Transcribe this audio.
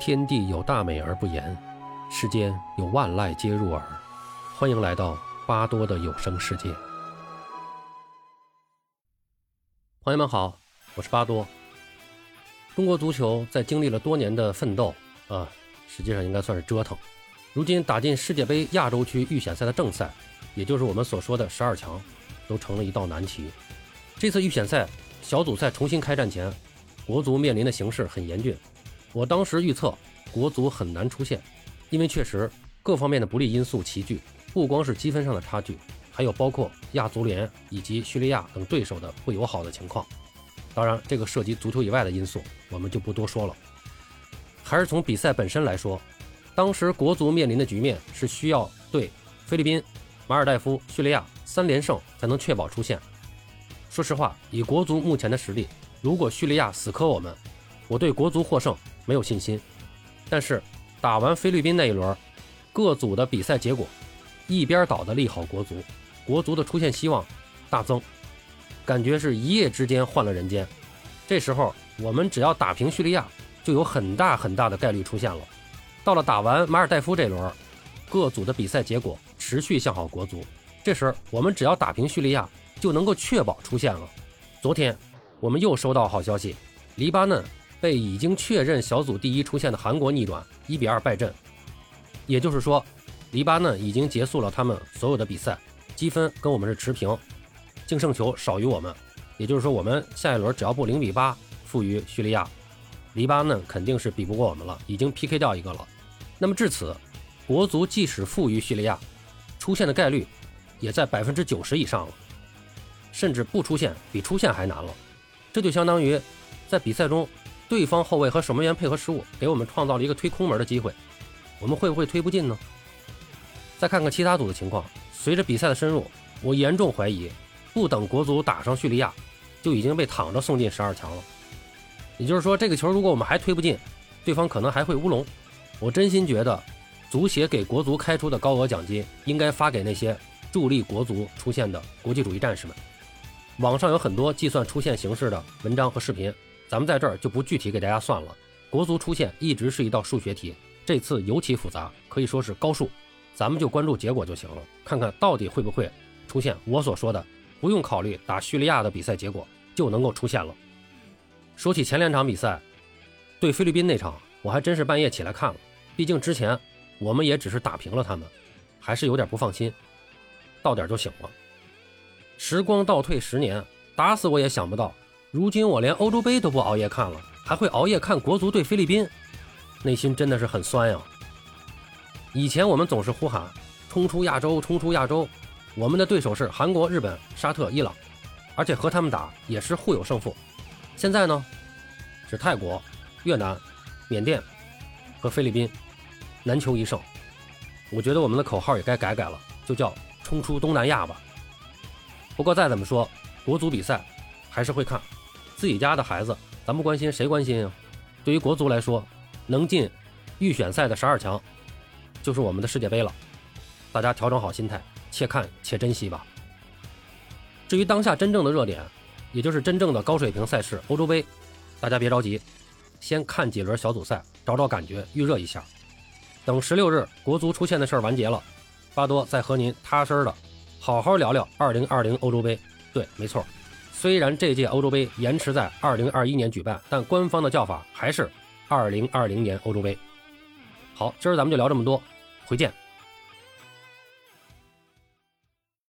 天地有大美而不言，世间有万籁皆入耳。欢迎来到巴多的有声世界。朋友们好，我是巴多。中国足球在经历了多年的奋斗啊，实际上应该算是折腾，如今打进世界杯亚洲区预选赛的正赛，也就是我们所说的十二强，都成了一道难题。这次预选赛小组赛重新开战前，国足面临的形势很严峻。我当时预测国足很难出现，因为确实各方面的不利因素齐聚，不光是积分上的差距，还有包括亚足联以及叙利亚等对手的不友好的情况。当然，这个涉及足球以外的因素，我们就不多说了。还是从比赛本身来说，当时国足面临的局面是需要对菲律宾、马尔代夫、叙利亚三连胜才能确保出线。说实话，以国足目前的实力，如果叙利亚死磕我们，我对国足获胜。没有信心，但是打完菲律宾那一轮，各组的比赛结果一边倒的利好国足，国足的出现希望大增，感觉是一夜之间换了人间。这时候我们只要打平叙利亚，就有很大很大的概率出现了。到了打完马尔代夫这轮，各组的比赛结果持续向好国足，这时我们只要打平叙利亚，就能够确保出现了。昨天我们又收到好消息，黎巴嫩。被已经确认小组第一出现的韩国逆转，一比二败阵。也就是说，黎巴嫩已经结束了他们所有的比赛，积分跟我们是持平，净胜球少于我们。也就是说，我们下一轮只要不零比八负于叙利亚，黎巴嫩肯定是比不过我们了，已经 PK 掉一个了。那么至此，国足即使负于叙利亚，出现的概率也在百分之九十以上了，甚至不出现比出现还难了。这就相当于在比赛中。对方后卫和守门员配合失误，给我们创造了一个推空门的机会，我们会不会推不进呢？再看看其他组的情况，随着比赛的深入，我严重怀疑，不等国足打上叙利亚，就已经被躺着送进十二强了。也就是说，这个球如果我们还推不进，对方可能还会乌龙。我真心觉得，足协给国足开出的高额奖金，应该发给那些助力国足出现的国际主义战士们。网上有很多计算出线形势的文章和视频。咱们在这儿就不具体给大家算了。国足出现一直是一道数学题，这次尤其复杂，可以说是高数。咱们就关注结果就行了，看看到底会不会出现我所说的，不用考虑打叙利亚的比赛结果就能够出现了。说起前两场比赛，对菲律宾那场，我还真是半夜起来看了，毕竟之前我们也只是打平了他们，还是有点不放心。到点就醒了。时光倒退十年，打死我也想不到。如今我连欧洲杯都不熬夜看了，还会熬夜看国足对菲律宾，内心真的是很酸呀。以前我们总是呼喊“冲出亚洲，冲出亚洲”，我们的对手是韩国、日本、沙特、伊朗，而且和他们打也是互有胜负。现在呢，是泰国、越南、缅甸和菲律宾，难求一胜。我觉得我们的口号也该改改了，就叫“冲出东南亚”吧。不过再怎么说，国足比赛还是会看。自己家的孩子，咱不关心谁关心啊？对于国足来说，能进预选赛的十二强，就是我们的世界杯了。大家调整好心态，且看且珍惜吧。至于当下真正的热点，也就是真正的高水平赛事欧洲杯，大家别着急，先看几轮小组赛，找找感觉，预热一下。等十六日国足出现的事儿完结了，巴多再和您踏实的好好聊聊二零二零欧洲杯。对，没错。虽然这届欧洲杯延迟在二零二一年举办，但官方的叫法还是二零二零年欧洲杯。好，今儿咱们就聊这么多，回见。